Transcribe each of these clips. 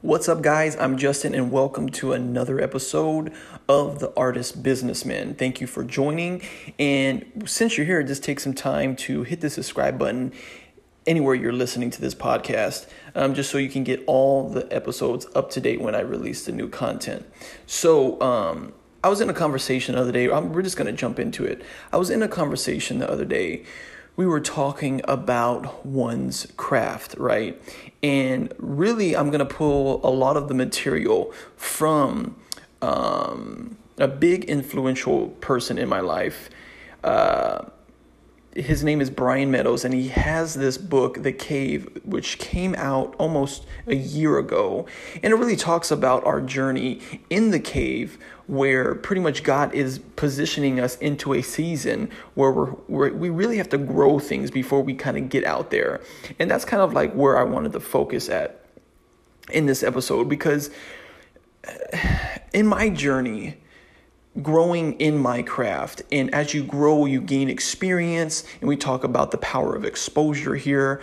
What's up, guys? I'm Justin, and welcome to another episode of The Artist Businessman. Thank you for joining. And since you're here, just take some time to hit the subscribe button anywhere you're listening to this podcast, um, just so you can get all the episodes up to date when I release the new content. So, um, I was in a conversation the other day. I'm, we're just going to jump into it. I was in a conversation the other day we were talking about one's craft, right? And really, I'm going to pull a lot of the material from um, a big influential person in my life. Uh, his name is Brian Meadows, and he has this book, The Cave, which came out almost a year ago. And it really talks about our journey in the cave, where pretty much God is positioning us into a season where we're, we really have to grow things before we kind of get out there. And that's kind of like where I wanted to focus at in this episode, because in my journey, growing in my craft. And as you grow, you gain experience. And we talk about the power of exposure here.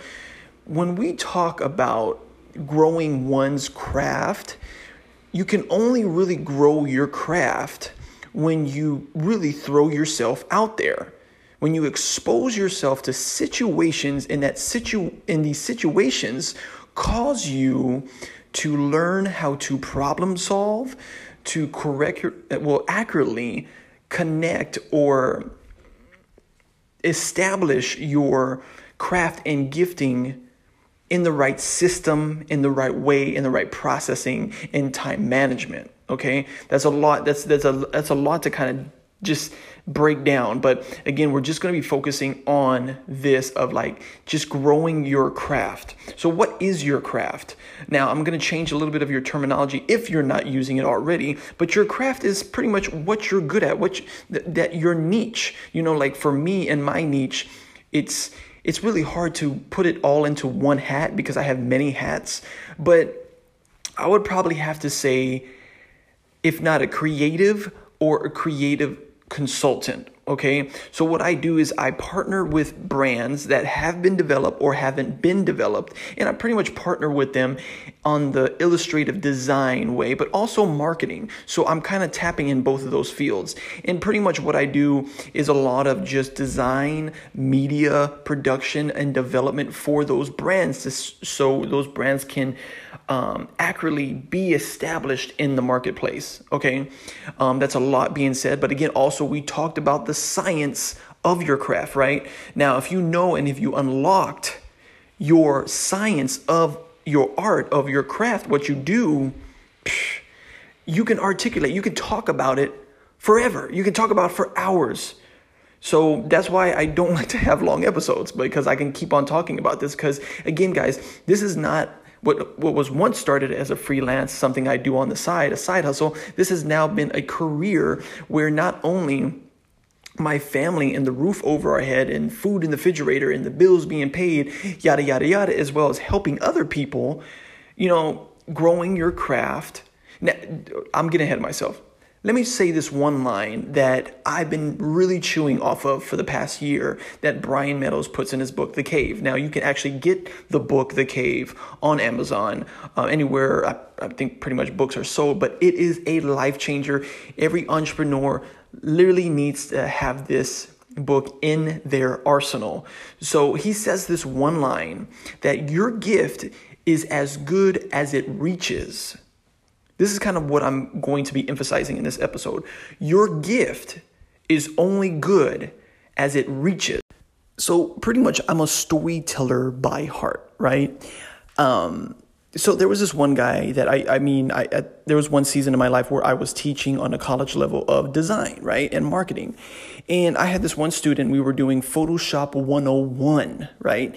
When we talk about growing one's craft, you can only really grow your craft when you really throw yourself out there. When you expose yourself to situations in that situ in these situations cause you to learn how to problem solve, to correct, well, accurately connect or establish your craft and gifting in the right system, in the right way, in the right processing, and time management. Okay, that's a lot. That's that's a that's a lot to kind of just break down. But again, we're just going to be focusing on this of like just growing your craft. So, what is your craft? Now, I'm going to change a little bit of your terminology if you're not using it already. But your craft is pretty much what you're good at, what you, that your niche. You know, like for me and my niche, it's it's really hard to put it all into one hat because I have many hats. But I would probably have to say, if not a creative or a creative consultant. Okay, so what I do is I partner with brands that have been developed or haven't been developed, and I pretty much partner with them on the illustrative design way, but also marketing. So I'm kind of tapping in both of those fields. And pretty much what I do is a lot of just design, media, production, and development for those brands to, so those brands can um, accurately be established in the marketplace. Okay, um, that's a lot being said, but again, also we talked about the science of your craft, right? Now, if you know and if you unlocked your science of your art, of your craft, what you do, you can articulate, you can talk about it forever. You can talk about for hours. So that's why I don't like to have long episodes because I can keep on talking about this. Because again, guys, this is not what what was once started as a freelance, something I do on the side, a side hustle, this has now been a career where not only my family and the roof over our head and food in the refrigerator and the bills being paid, yada yada yada, as well as helping other people, you know, growing your craft. Now, I'm getting ahead of myself. Let me say this one line that I've been really chewing off of for the past year that Brian Meadows puts in his book, The Cave. Now, you can actually get the book, The Cave, on Amazon, uh, anywhere I, I think pretty much books are sold, but it is a life changer. Every entrepreneur literally needs to have this book in their arsenal. So he says this one line that your gift is as good as it reaches. This is kind of what I'm going to be emphasizing in this episode. Your gift is only good as it reaches. So, pretty much, I'm a storyteller by heart, right? Um, so there was this one guy that I, I mean, I, there was one season in my life where I was teaching on a college level of design, right, and marketing, and I had this one student. We were doing Photoshop 101, right,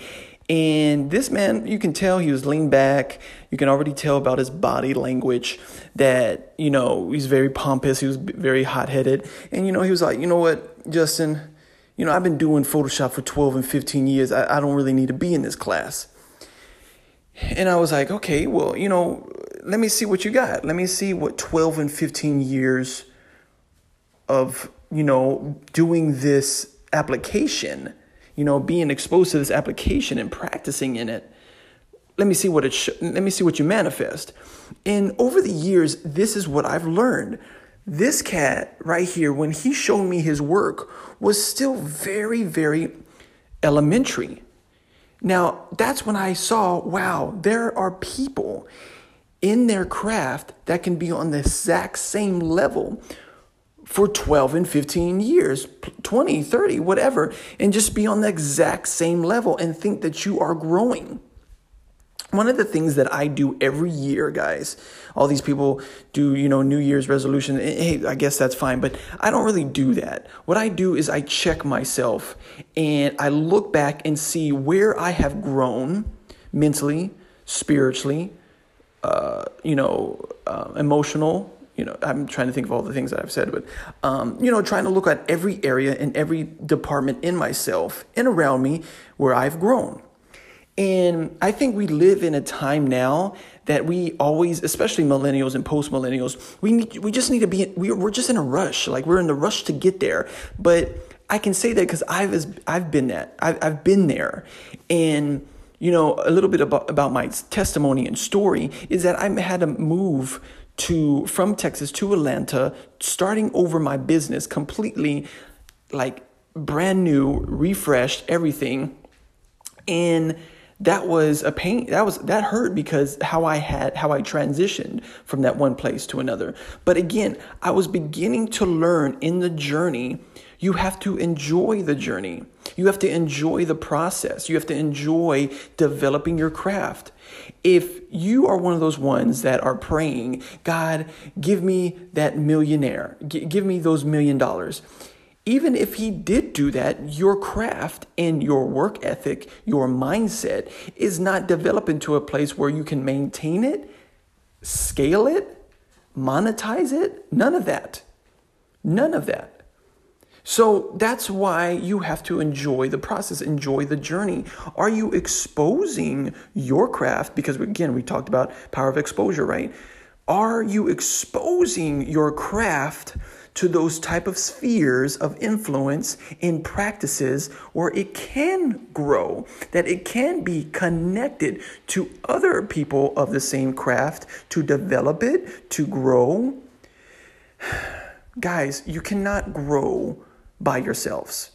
and this man, you can tell he was leaned back. You can already tell about his body language that, you know, he's very pompous. He was very hot headed. And, you know, he was like, you know what, Justin, you know, I've been doing Photoshop for 12 and 15 years. I, I don't really need to be in this class. And I was like, okay, well, you know, let me see what you got. Let me see what 12 and 15 years of you know, doing this application, you know, being exposed to this application and practicing in it, let me see what it sh- let me see what you manifest. And over the years, this is what I've learned. This cat right here, when he showed me his work, was still very, very elementary. Now, that's when I saw, wow, there are people in their craft that can be on the exact same level for 12 and 15 years, 20, 30, whatever, and just be on the exact same level and think that you are growing. One of the things that I do every year, guys, all these people do, you know, New Year's resolution. Hey, I guess that's fine, but I don't really do that. What I do is I check myself and I look back and see where I have grown mentally, spiritually, uh, you know, uh, emotional. You know, I'm trying to think of all the things that I've said, but um, you know, trying to look at every area and every department in myself and around me where I've grown. And I think we live in a time now that we always, especially millennials and post millennials, we need, we just need to be, we, we're just in a rush. Like we're in the rush to get there. But I can say that because I've, I've been that, I've, I've been there. And, you know, a little bit about, about my testimony and story is that I had to move to, from Texas to Atlanta, starting over my business completely like brand new, refreshed, everything. And, that was a pain that was that hurt because how i had how i transitioned from that one place to another. But again i was beginning to learn in the journey you have to enjoy the journey. You have to enjoy the process. You have to enjoy developing your craft. If you are one of those ones that are praying god give me that millionaire. G- give me those million dollars even if he did do that, your craft and your work ethic, your mindset is not developed into a place where you can maintain it, scale it, monetize it. None of that. None of that. So that's why you have to enjoy the process, enjoy the journey. Are you exposing your craft? Because again, we talked about power of exposure, right? Are you exposing your craft to those type of spheres of influence in practices where it can grow, that it can be connected to other people of the same craft to develop it, to grow. Guys, you cannot grow by yourselves.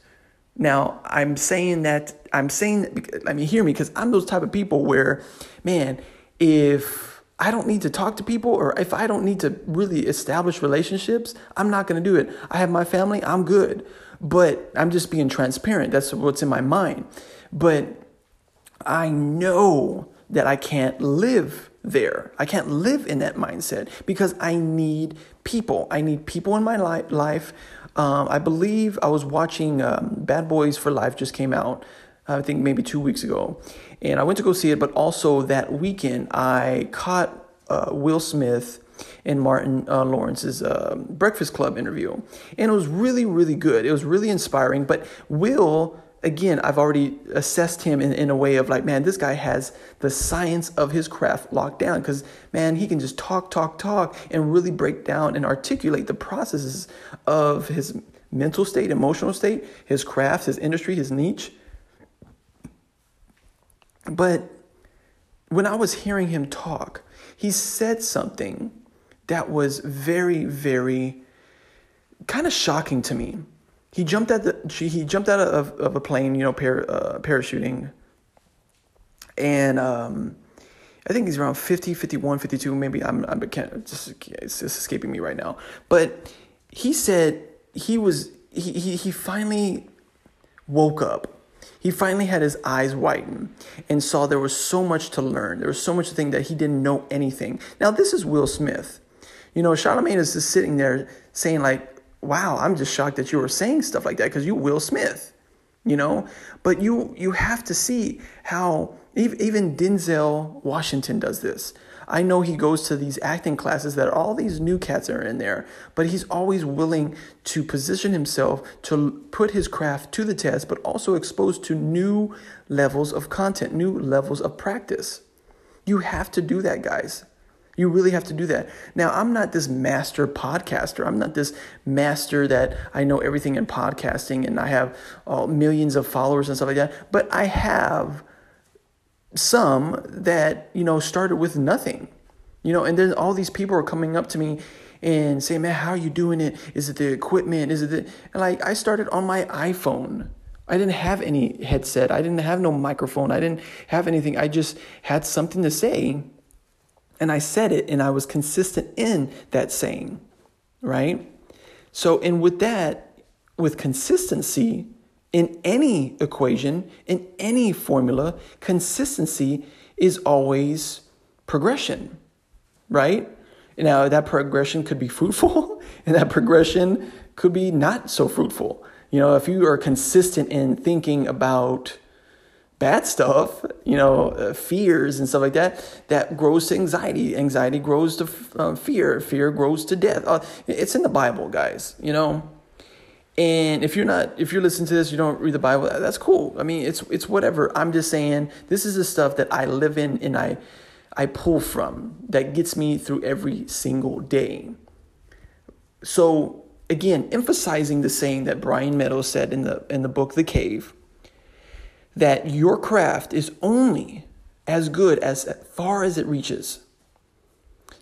Now, I'm saying that, I'm saying, that, I mean, hear me, because I'm those type of people where, man, if I don't need to talk to people or if I don't need to really establish relationships, I'm not going to do it. I have my family, I'm good. But I'm just being transparent. That's what's in my mind. But I know that I can't live there. I can't live in that mindset because I need people. I need people in my life. Um, I believe I was watching um, Bad Boys for Life just came out. I think maybe two weeks ago, and I went to go see it. But also that weekend, I caught uh, Will Smith and Martin uh, Lawrence's uh, Breakfast Club interview, and it was really, really good. It was really inspiring. But Will, again, I've already assessed him in, in a way of like, man, this guy has the science of his craft locked down because, man, he can just talk, talk, talk, and really break down and articulate the processes of his mental state, emotional state, his craft, his industry, his niche. But when I was hearing him talk, he said something that was very, very kind of shocking to me. He jumped at the he jumped out of, of a plane, you know, par, uh, parachuting, and um, I think he's around 50, 51, 52, maybe. I'm, I'm can't, just, it's just escaping me right now. But he said he was, he, he, he finally woke up he finally had his eyes widen and saw there was so much to learn. There was so much to think that he didn't know anything. Now, this is Will Smith. You know, Charlamagne is just sitting there saying, like, wow, I'm just shocked that you were saying stuff like that because you Will Smith, you know? But you you have to see how even Denzel Washington does this. I know he goes to these acting classes that all these new cats are in there, but he's always willing to position himself to put his craft to the test, but also exposed to new levels of content, new levels of practice. You have to do that, guys. You really have to do that. Now, I'm not this master podcaster. I'm not this master that I know everything in podcasting and I have uh, millions of followers and stuff like that. But I have some that, you know, started with nothing. You know, and then all these people are coming up to me and saying, man, how are you doing it? Is it the equipment? Is it the... And like, I started on my iPhone. I didn't have any headset. I didn't have no microphone. I didn't have anything. I just had something to say and I said it and I was consistent in that saying, right? So, and with that, with consistency in any equation, in any formula, consistency is always progression, right? Now, that progression could be fruitful and that progression could be not so fruitful. You know, if you are consistent in thinking about bad stuff, you know, uh, fears and stuff like that, that grows to anxiety. Anxiety grows to uh, fear. Fear grows to death. Uh, it's in the Bible, guys, you know. And if you're not, if you're listening to this, you don't read the Bible, that's cool. I mean, it's it's whatever. I'm just saying this is the stuff that I live in and I I pull from that gets me through every single day. So again, emphasizing the saying that Brian Meadows said in the in the book The Cave that your craft is only as good as far as it reaches.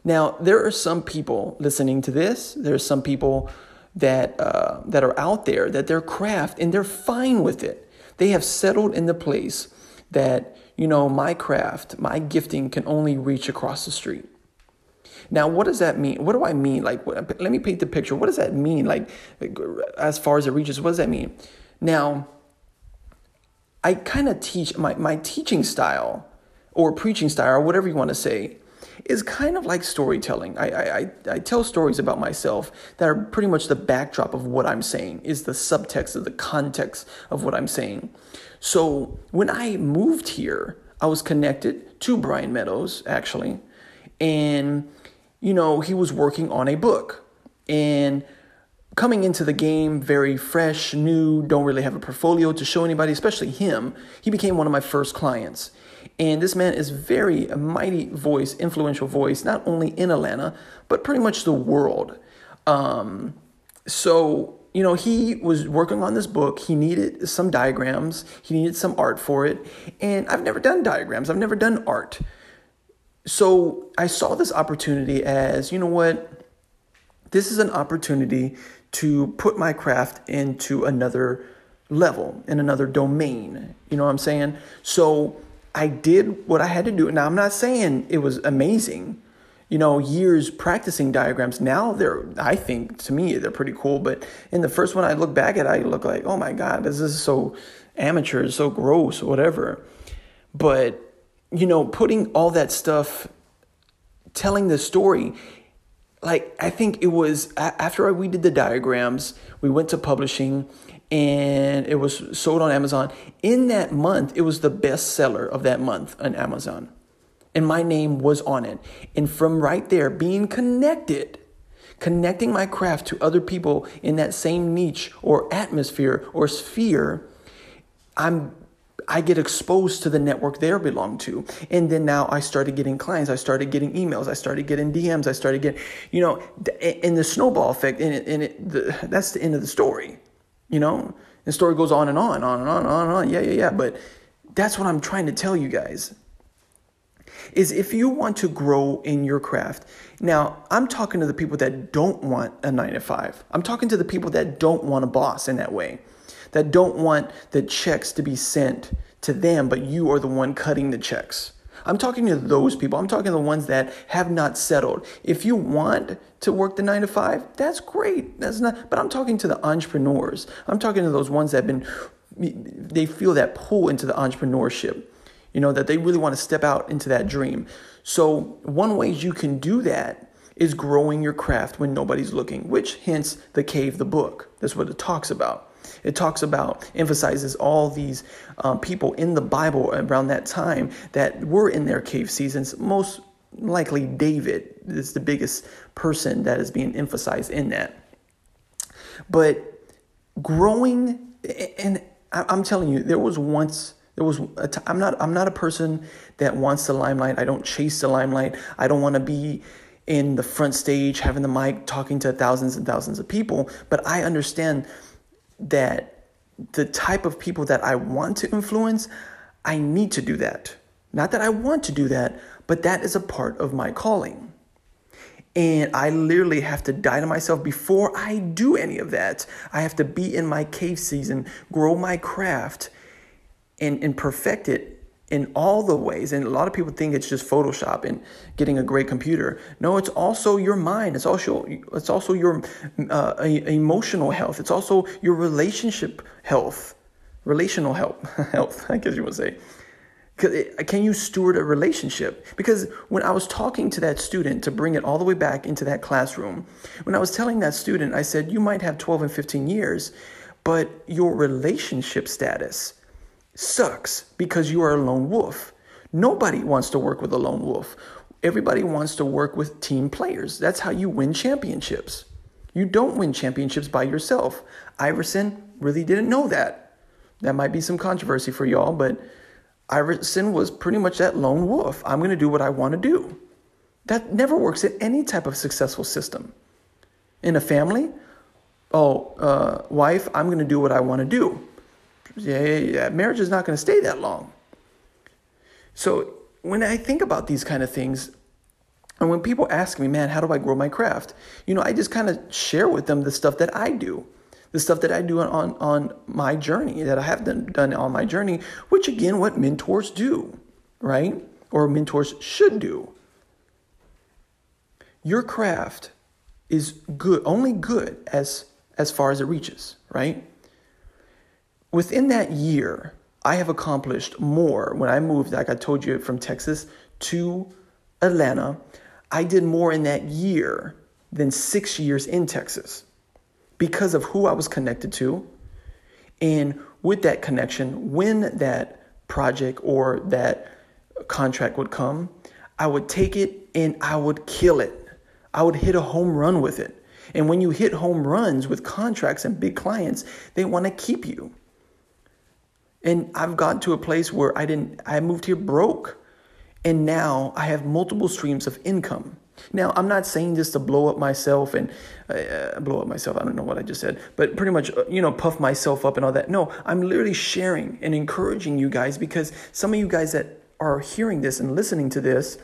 Now, there are some people listening to this. There are some people that uh, that are out there that their craft and they're fine with it. They have settled in the place that you know my craft, my gifting can only reach across the street. Now, what does that mean? What do I mean? Like, let me paint the picture. What does that mean? Like, as far as it reaches, what does that mean? Now, I kind of teach my, my teaching style or preaching style or whatever you want to say is kind of like storytelling. I, I, I tell stories about myself that are pretty much the backdrop of what I'm saying, is the subtext of the context of what I'm saying. So when I moved here, I was connected to Brian Meadows, actually. And, you know, he was working on a book. And coming into the game very fresh, new, don't really have a portfolio to show anybody, especially him, he became one of my first clients. And this man is very a mighty voice, influential voice, not only in Atlanta, but pretty much the world. Um, so, you know, he was working on this book. He needed some diagrams, he needed some art for it. And I've never done diagrams, I've never done art. So I saw this opportunity as, you know what? This is an opportunity to put my craft into another level, in another domain. You know what I'm saying? So I did what I had to do. Now, I'm not saying it was amazing. You know, years practicing diagrams. Now they're, I think, to me, they're pretty cool. But in the first one I look back at, I look like, oh my God, this is so amateur, so gross, whatever. But, you know, putting all that stuff, telling the story, like I think it was after we did the diagrams, we went to publishing and it was sold on Amazon. In that month, it was the best seller of that month on Amazon. And my name was on it. And from right there, being connected, connecting my craft to other people in that same niche or atmosphere or sphere, I'm I get exposed to the network they belong to. And then now I started getting clients. I started getting emails. I started getting DMs. I started getting, you know, in the snowball effect. And, it, and it, the, that's the end of the story, you know? The story goes on and on, on and on, on and on. Yeah, yeah, yeah. But that's what I'm trying to tell you guys is if you want to grow in your craft. Now, I'm talking to the people that don't want a 9 to 5. I'm talking to the people that don't want a boss in that way that don't want the checks to be sent to them, but you are the one cutting the checks. I'm talking to those people. I'm talking to the ones that have not settled. If you want to work the nine to five, that's great. That's not, but I'm talking to the entrepreneurs. I'm talking to those ones that have been, they feel that pull into the entrepreneurship, you know, that they really want to step out into that dream. So, one way you can do that is growing your craft when nobody's looking, which hence the cave, the book. That's what it talks about. It talks about, emphasizes all these um, people in the Bible around that time that were in their cave seasons. Most likely, David is the biggest person that is being emphasized in that. But growing, and I'm telling you, there was once There was a t- I'm not I'm not a person that wants the limelight. I don't chase the limelight. I don't want to be in the front stage having the mic talking to thousands and thousands of people, but I understand that the type of people that I want to influence, I need to do that. Not that I want to do that, but that is a part of my calling. And I literally have to die to myself before I do any of that. I have to be in my cave season, grow my craft, and, and perfect it in all the ways. And a lot of people think it's just Photoshop and getting a great computer. No, it's also your mind. It's also it's also your uh, emotional health. It's also your relationship health, relational health. health, I guess you would say. Can you steward a relationship? Because when I was talking to that student to bring it all the way back into that classroom, when I was telling that student, I said, you might have 12 and 15 years, but your relationship status sucks because you are a lone wolf. Nobody wants to work with a lone wolf. Everybody wants to work with team players. That's how you win championships. You don't win championships by yourself. Iverson really didn't know that. That might be some controversy for y'all, but Iverson was pretty much that lone wolf. I'm going to do what I want to do. That never works in any type of successful system. In a family, oh, uh, wife, I'm going to do what I want to do yeah, yeah, yeah. marriage is not going to stay that long. So when I think about these kind of things, and when people ask me, man, how do I grow my craft? You know, I just kind of share with them the stuff that I do, the stuff that I do on, on my journey, that I have done, done on my journey, which again, what mentors do, right? Or mentors should do. Your craft is good, only good as as far as it reaches, right? Within that year, I have accomplished more. When I moved, like I told you, from Texas to Atlanta, I did more in that year than six years in Texas because of who I was connected to. And with that connection, when that project or that contract would come, I would take it and I would kill it. I would hit a home run with it. And when you hit home runs with contracts and big clients, they want to keep you. And I've gotten to a place where I didn't, I moved here broke. And now I have multiple streams of income. Now, I'm not saying this to blow up myself and uh, blow up myself. I don't know what I just said, but pretty much, uh, you know, puff myself up and all that. No, I'm literally sharing and encouraging you guys because some of you guys that are hearing this and listening to this,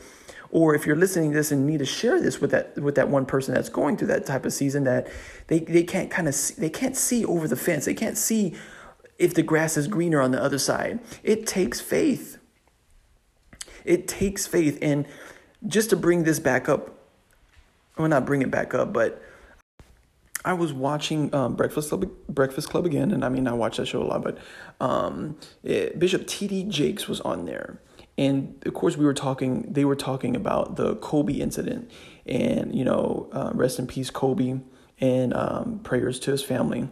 or if you're listening to this and need to share this with that with that one person that's going through that type of season that they, they can't kind of see, they can't see over the fence. They can't see if the grass is greener on the other side. It takes faith. It takes faith. And just to bring this back up, well, not bring it back up, but I was watching um, Breakfast Club, Breakfast Club again, and I mean I watch that show a lot, but um, it, Bishop T.D. Jakes was on there, and of course we were talking. They were talking about the Kobe incident, and you know, uh, rest in peace, Kobe, and um, prayers to his family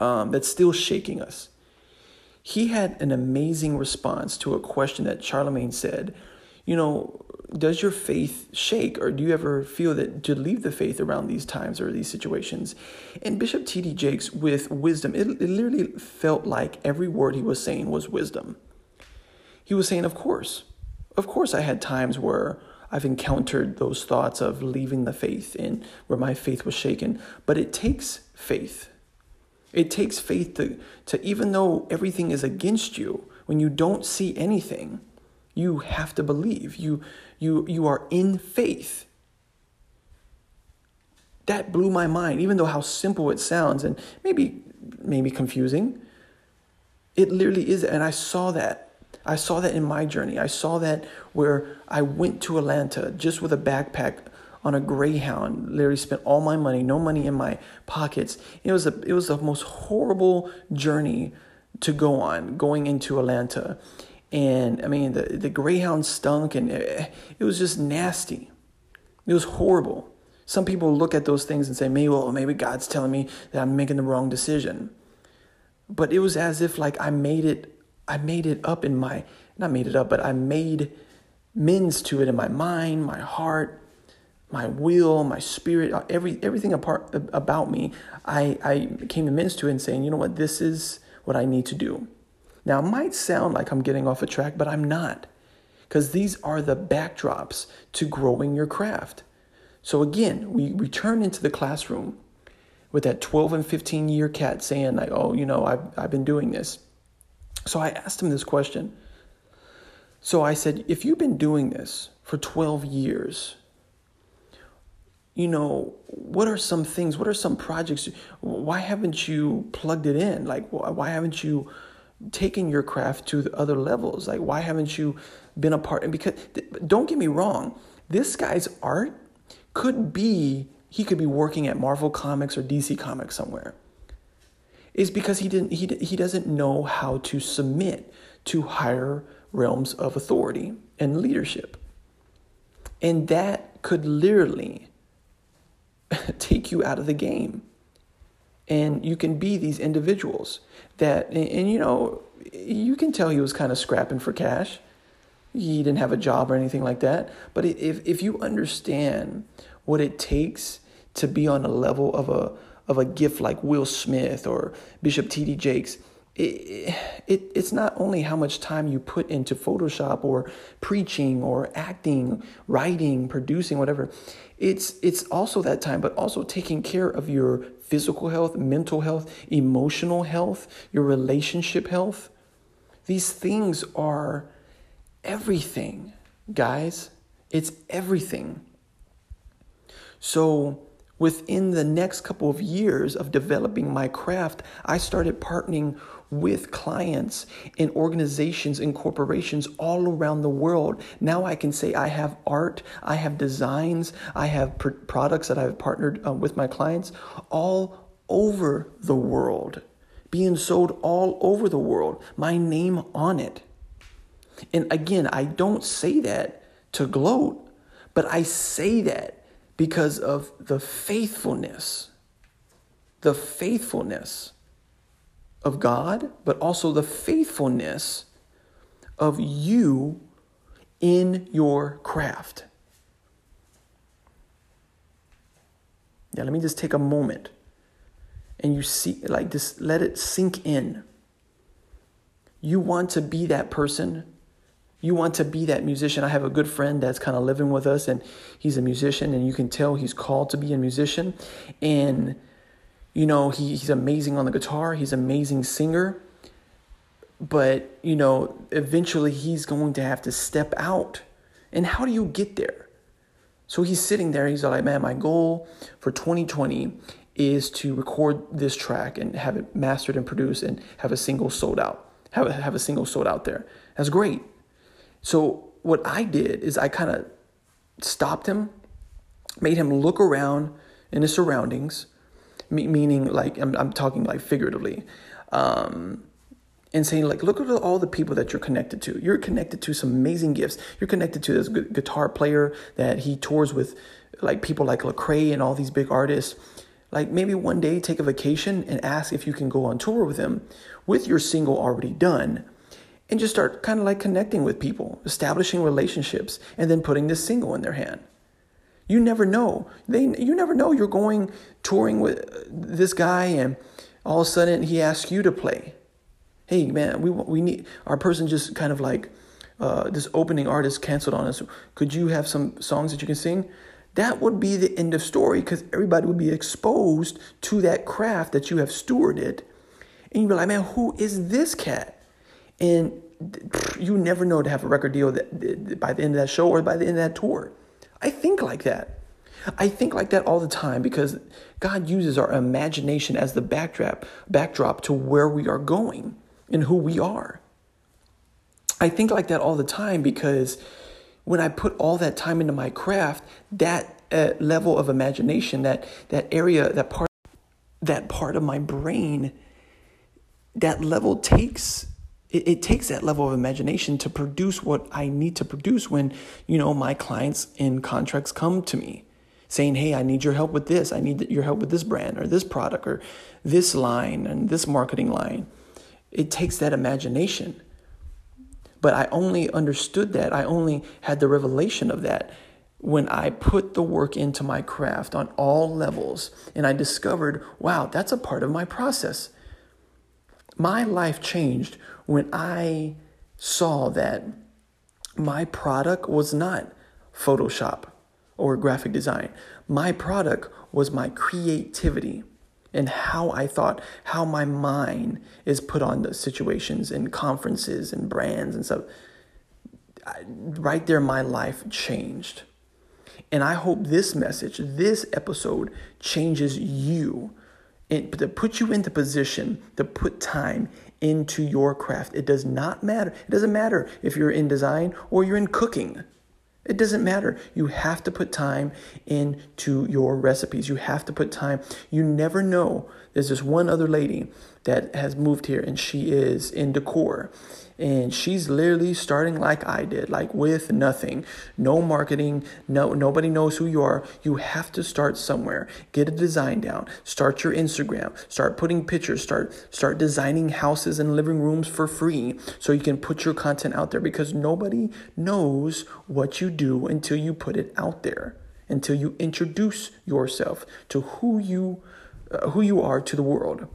um, that's still shaking us. He had an amazing response to a question that Charlamagne said, You know, does your faith shake, or do you ever feel that to leave the faith around these times or these situations? And Bishop T.D. Jakes, with wisdom, it, it literally felt like every word he was saying was wisdom. He was saying, Of course, of course, I had times where I've encountered those thoughts of leaving the faith and where my faith was shaken, but it takes faith it takes faith to, to, even though everything is against you, when you don't see anything, you have to believe. You, you, you are in faith. That blew my mind, even though how simple it sounds and maybe, maybe confusing. It literally is. And I saw that. I saw that in my journey. I saw that where I went to Atlanta just with a backpack on a Greyhound. Literally spent all my money, no money in my pockets. It was a it was the most horrible journey to go on, going into Atlanta. And I mean, the, the Greyhound stunk and it, it was just nasty. It was horrible. Some people look at those things and say, maybe, well, maybe God's telling me that I'm making the wrong decision. But it was as if like I made it, I made it up in my, not made it up, but I made mins to it in my mind, my heart, my will, my spirit, uh, every everything apart about me, I, I came immense to it and saying, you know what, this is what I need to do. Now, it might sound like I'm getting off a track, but I'm not, because these are the backdrops to growing your craft. So, again, we return into the classroom with that 12 and 15 year cat saying, like, oh, you know, I've, I've been doing this. So I asked him this question. So I said, if you've been doing this for 12 years, you know, what are some things, what are some projects? Why haven't you plugged it in? Like, why haven't you taken your craft to the other levels? Like, why haven't you been a part? And because, don't get me wrong, this guy's art could be, he could be working at Marvel Comics or DC Comics somewhere. Is because he didn't, he, he doesn't know how to submit to higher realms of authority and leadership. And that could literally take you out of the game. And you can be these individuals that, and, and you know, you can tell he was kind of scrapping for cash. He didn't have a job or anything like that. But if, if you understand what it takes to be on a level of a, of a gift like Will Smith or Bishop T.D. Jakes, it, it, it's not only how much time you put into Photoshop or preaching or acting, writing, producing, whatever. It's, it's also that time, but also taking care of your physical health, mental health, emotional health, your relationship health. These things are everything, guys. It's everything. So, within the next couple of years of developing my craft, I started partnering with clients and organizations and corporations all around the world. Now I can say I have art, I have designs, I have pr- products that I've partnered uh, with my clients all over the world, being sold all over the world, my name on it. And again, I don't say that to gloat, but I say that because of the faithfulness, the faithfulness of God, but also the faithfulness of you in your craft. Yeah, let me just take a moment and you see, like, just let it sink in. You want to be that person. You want to be that musician. I have a good friend that's kind of living with us, and he's a musician, and you can tell he's called to be a musician. And you know, he, he's amazing on the guitar, he's amazing singer. But, you know, eventually he's going to have to step out. And how do you get there? So he's sitting there, he's like, man, my goal for 2020 is to record this track and have it mastered and produced and have a single sold out. Have a, have a single sold out there. That's great. So what I did is I kind of stopped him, made him look around in his surroundings, meaning like I'm, I'm talking like figuratively um, and saying like look at all the people that you're connected to. You're connected to some amazing gifts. You're connected to this guitar player that he tours with like people like Lecrae and all these big artists. Like maybe one day take a vacation and ask if you can go on tour with him with your single already done and just start kind of like connecting with people establishing relationships and then putting this single in their hand you never know. They you never know you're going touring with this guy and all of a sudden he asks you to play. Hey man, we we need our person just kind of like uh, this opening artist canceled on us. Could you have some songs that you can sing? That would be the end of story because everybody would be exposed to that craft that you have stewarded. And you'd be like, man, who is this cat? And you never know to have a record deal that, by the end of that show or by the end of that tour. I think like that. I think like that all the time because God uses our imagination as the backdrop backdrop to where we are going and who we are. I think like that all the time because when I put all that time into my craft, that uh, level of imagination, that that area, that part that part of my brain, that level takes it, it takes that level of imagination to produce what I need to produce when, you know, my clients in contracts come to me saying, Hey, I need your help with this. I need your help with this brand or this product or this line and this marketing line. It takes that imagination. But I only understood that. I only had the revelation of that when I put the work into my craft on all levels and I discovered, wow, that's a part of my process. My life changed when I saw that my product was not Photoshop or graphic design. My product was my creativity and how I thought, how my mind is put on the situations and conferences and brands and stuff. Right there, my life changed. And I hope this message, this episode, changes you and to put you into position to put time into your craft. It does not matter. It doesn't matter if you're in design or you're in cooking. It doesn't matter. You have to put time into your recipes. You have to put time. You never know. There's this one other lady that has moved here and she is in decor and she's literally starting like I did, like with nothing, no marketing, no nobody knows who you are. You have to start somewhere. Get a design down. Start your Instagram. Start putting pictures. Start start designing houses and living rooms for free so you can put your content out there because nobody knows what you do until you put it out there. Until you introduce yourself to who you uh, who you are to the world.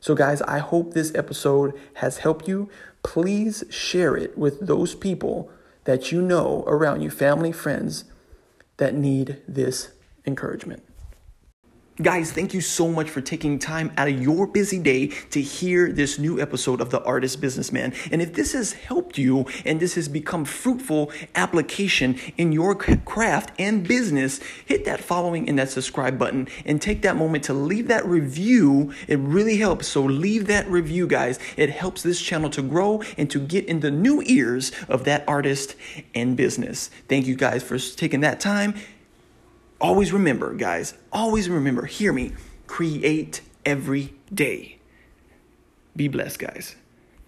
So, guys, I hope this episode has helped you. Please share it with those people that you know around you, family, friends, that need this encouragement. Guys, thank you so much for taking time out of your busy day to hear this new episode of The Artist Businessman. And if this has helped you and this has become fruitful application in your craft and business, hit that following and that subscribe button and take that moment to leave that review. It really helps. So leave that review, guys. It helps this channel to grow and to get in the new ears of that artist and business. Thank you guys for taking that time always remember, guys, always remember, hear me, create every day. Be blessed, guys.